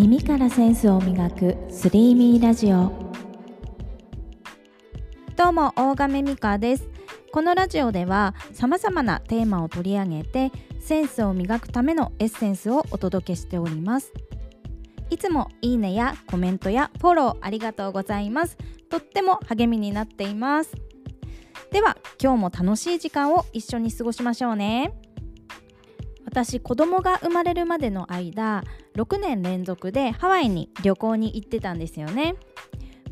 耳からセンスを磨くスリーミーラジオ。どうも大亀美香です。このラジオではさまざまなテーマを取り上げてセンスを磨くためのエッセンスをお届けしております。いつもいいねやコメントやフォローありがとうございます。とっても励みになっています。では今日も楽しい時間を一緒に過ごしましょうね。私子供が生まれるまでの間6年連続でハワイに旅行に行ってたんですよね。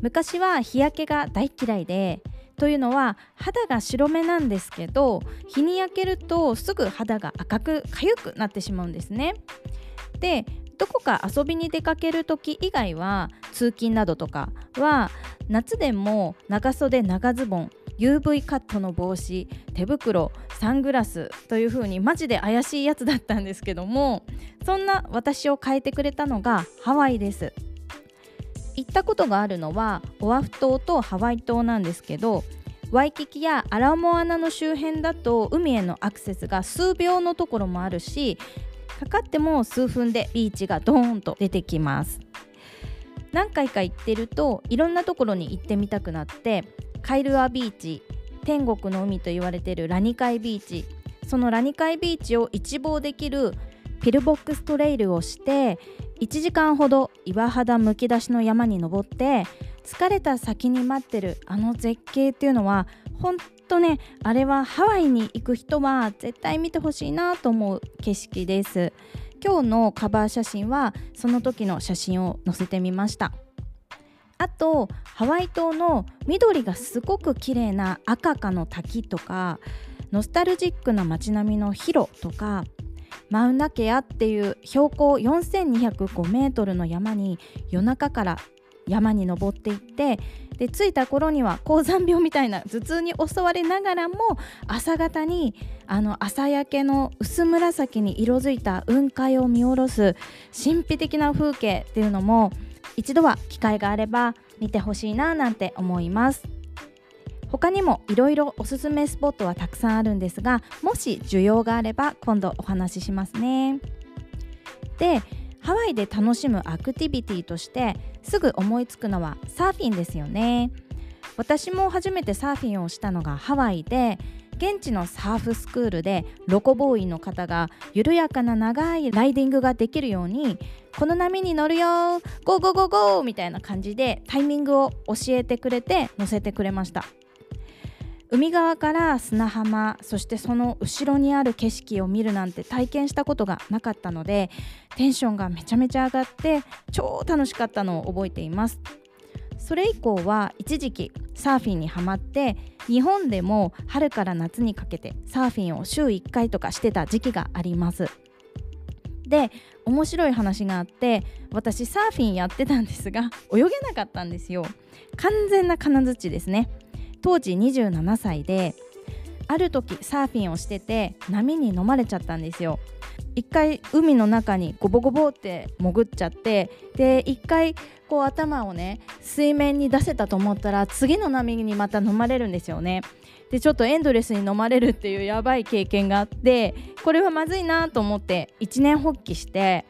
昔は日焼けが大嫌いでというのは肌が白目なんですけど日に焼けるとすぐ肌が赤く痒くなってしまうんですね。でどこか遊びに出かける時以外は通勤などとかは夏でも長袖長ズボン UV カットの帽子手袋サングラスという風にマジで怪しいやつだったんですけどもそんな私を変えてくれたのがハワイです。行ったことがあるのはオアフ島とハワイ島なんですけどワイキキやアラモアナの周辺だと海へのアクセスが数秒のところもあるしかかっても数分でビーチがドーンと出てきます。何回か行ってるといろんなところに行ってみたくなってカイルアビーチ天国の海と言われているラニカイビーチ。そのラニカイビーチを一望できるピルボックストレイルをして1時間ほど岩肌むき出しの山に登って疲れた先に待ってるあの絶景っていうのは本当ねあれはハワイに行く人は絶対見てほしいなと思う景色です。今日のカバー写真はその時の写真を載せてみました。あとハワイ島の緑がすごく綺麗な赤かの滝とかノスタルジックな街並みのヒロとかマウナケアっていう標高4205メートルの山に夜中から山に登っていってで着いた頃には高山病みたいな頭痛に襲われながらも朝方にあの朝焼けの薄紫に色づいた雲海を見下ろす神秘的な風景っていうのも一度は機会があれば見てほしいななんて思います。他にもいろいろおすすめスポットはたくさんあるんですがもし需要があれば今度お話ししますね。でハワイで楽しむアクティビティとしてすぐ思いつくのはサーフィンですよね。私も初めてサーフィンをしたのがハワイで現地のサーフスクールでロコボーイの方が緩やかな長いライディングができるようにこの波に乗るよ。 go go go go みたいな感じでタイミングを教えてくれて乗せてくれました。海側から砂浜そしてその後ろにある景色を見るなんて体験したことがなかったのでテンションがめちゃめちゃ上がって超楽しかったのを覚えています。それ以降は一時期サーフィンにはまって日本でも春から夏にかけてサーフィンを週1回とかしてた時期があります。で面白い話があって私サーフィンやってたんですが 泳げなかったんですよ。完全な金槌ですね。当時27歳である時サーフィンをしてて波に飲まれちゃったんですよ。一回海の中にゴボゴボって潜っちゃってで一回こう頭をね水面に出せたと思ったら次の波にまた飲まれるんですよね。でちょっとエンドレスに飲まれるっていうやばい経験があってこれはまずいなと思って一年発起して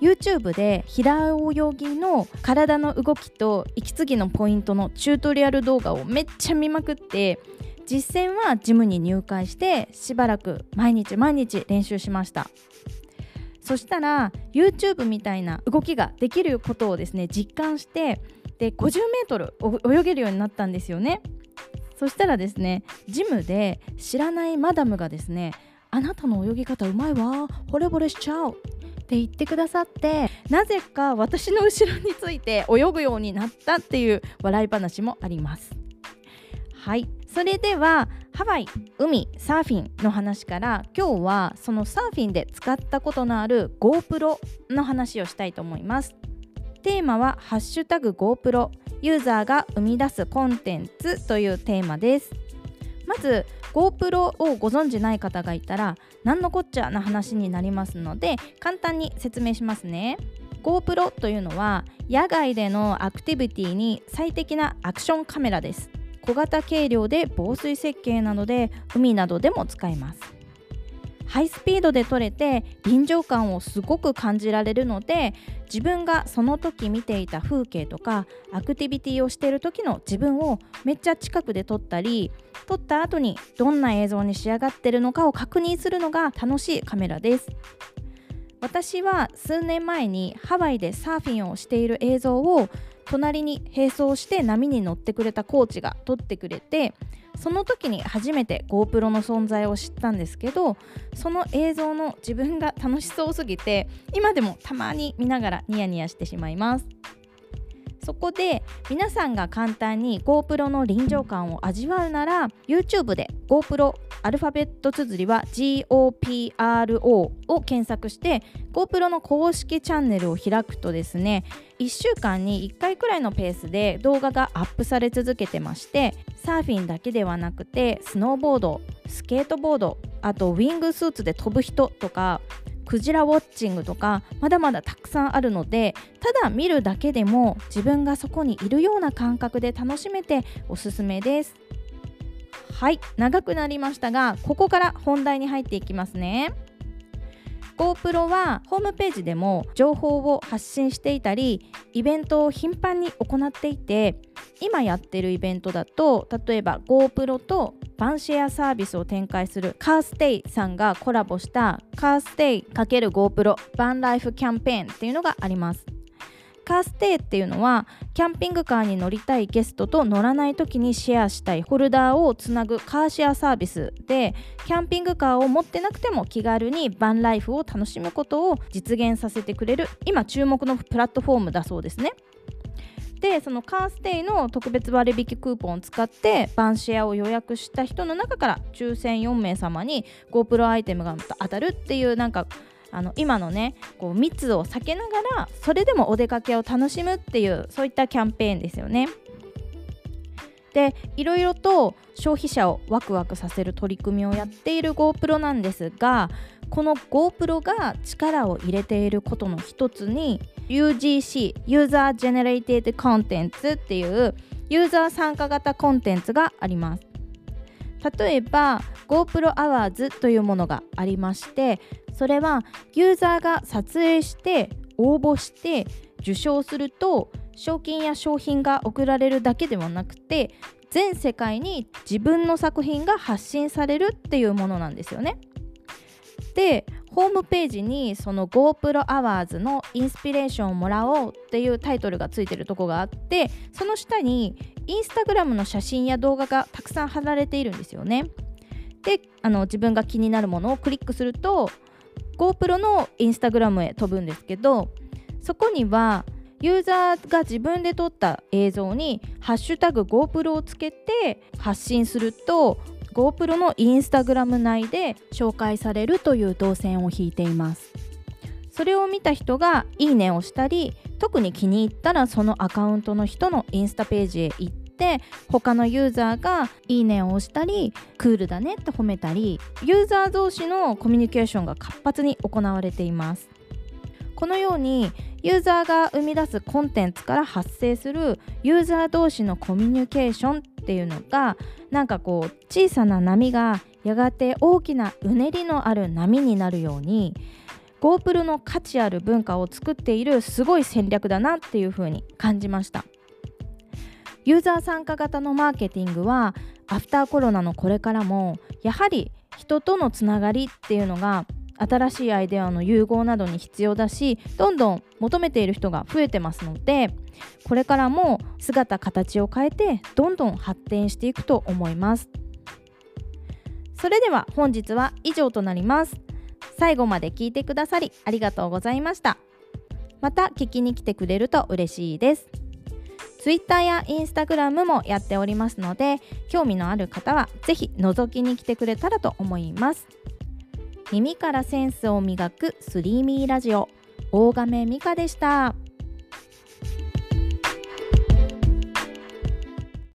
YouTube で平泳ぎの体の動きと息継ぎのポイントのチュートリアル動画をめっちゃ見まくって実践はジムに入会してしばらく毎日毎日練習しました。そしたら YouTube みたいな動きができることをですね実感してで 50m 泳げるようになったんですよね。そしたらですねジムで知らないマダムがですねあなたの泳ぎ方うまいわ惚れ惚れしちゃうって言ってくださってなぜか私の後ろについて泳ぐようになったっていう笑い話もあります。はい。それではハワイ海サーフィンの話から今日はそのサーフィンで使ったことのある GoPro の話をしたいと思います。テーマは「ハッシュタグ GoPro ユーザーが生み出すコンテンツ」というテーマです。まず GoPro をご存じない方がいたら何のこっちゃな話になりますので簡単に説明しますね。GoPro というのは野外でのアクティビティに最適なアクションカメラです。小型軽量で防水設計なので海などでも使えます。ハイスピードで撮れて臨場感をすごく感じられるので自分がその時見ていた風景とかアクティビティをしている時の自分をめっちゃ近くで撮ったり撮った後にどんな映像に仕上がってるのかを確認するのが楽しいカメラです。私は数年前にハワイでサーフィンをしている映像を隣に並走して波に乗ってくれたコーチが撮ってくれてその時に初めて GoPro の存在を知ったんですけどその映像の自分が楽しそうすぎて今でもたまに見ながらニヤニヤしてしまいます。そこで皆さんが簡単に GoPro の臨場感を味わうなら YouTube で GoPro アルファベット綴りは GOPRO を検索して GoPro の公式チャンネルを開くとですね1週間に1回くらいのペースで動画がアップされ続けてましてサーフィンだけではなくてスノーボードスケートボードあとウィングスーツで飛ぶ人とかクジラウォッチングとかまだまだたくさんあるのでただ見るだけでも自分がそこにいるような感覚で楽しめておすすめです。はい長くなりましたがここから本題に入っていきますね。GoPro はホームページでも情報を発信していたりイベントを頻繁に行っていて今やってるイベントだと例えば GoPro とバンシェアサービスを展開するカーステイさんがコラボしたカーステイ ×GoPro バンライフキャンペーンっていうのがあります。カーステイっていうのはキャンピングカーに乗りたいゲストと乗らない時にシェアしたいホルダーをつなぐカーシェアサービスでキャンピングカーを持ってなくても気軽にバンライフを楽しむことを実現させてくれる今注目のプラットフォームだそうですね。でそのカーステイの特別割引クーポンを使ってバンシェアを予約した人の中から抽選4名様に GoPro アイテムが当たるっていうなんかあの今のねこう密を避けながらそれでもお出かけを楽しむっていうそういったキャンペーンですよね。でいろいろと消費者をワクワクさせる取り組みをやっている GoPro なんですがこの GoPro が力を入れていることの一つに UGC User Generated Contents っていうユーザー参加型コンテンツがあります例えば GoPro Hours というものがありましてそれはユーザーが撮影して応募して受賞すると賞金や商品が贈られるだけではなくて全世界に自分の作品が発信されるっていうものなんですよね。でホームページにその GoPro Hours のインスピレーションをもらおうっていうタイトルがついてるとこがあってその下にインスタグラムの写真や動画がたくさん貼られているんですよね。であの自分が気になるものをクリックすると GoPro のインスタグラムへ飛ぶんですけどそこにはユーザーが自分で撮った映像に「ハッシュタグ GoPro」をつけて発信すると GoPro のインスタグラム内で紹介されるという動線を引いています。それを見た人がいいねをしたり特に気に入ったらそのアカウントの人のインスタページへ行って他のユーザーがいいねを押したりクールだねって褒めたりユーザー同士のコミュニケーションが活発に行われています。このようにユーザーが生み出すコンテンツから発生するユーザー同士のコミュニケーションっていうのがなんかこう小さな波がやがて大きなうねりのある波になるように GoPro の価値ある文化を作っているすごい戦略だなっていう風に感じました。ユーザー参加型のマーケティングはアフターコロナのこれからもやはり人とのつながりっていうのが新しいアイデアの融合などに必要だしどんどん求めている人が増えてますのでこれからも姿形を変えてどんどん発展していくと思います。それでは本日は以上となります。最後まで聞いてくださりありがとうございました。また聞きに来てくれると嬉しいです。Twitter や Instagram もやっておりますので興味のある方は是非覗きに来てくれたらと思います。耳からセンスを磨くスリーミーラジオ大亀美香でした。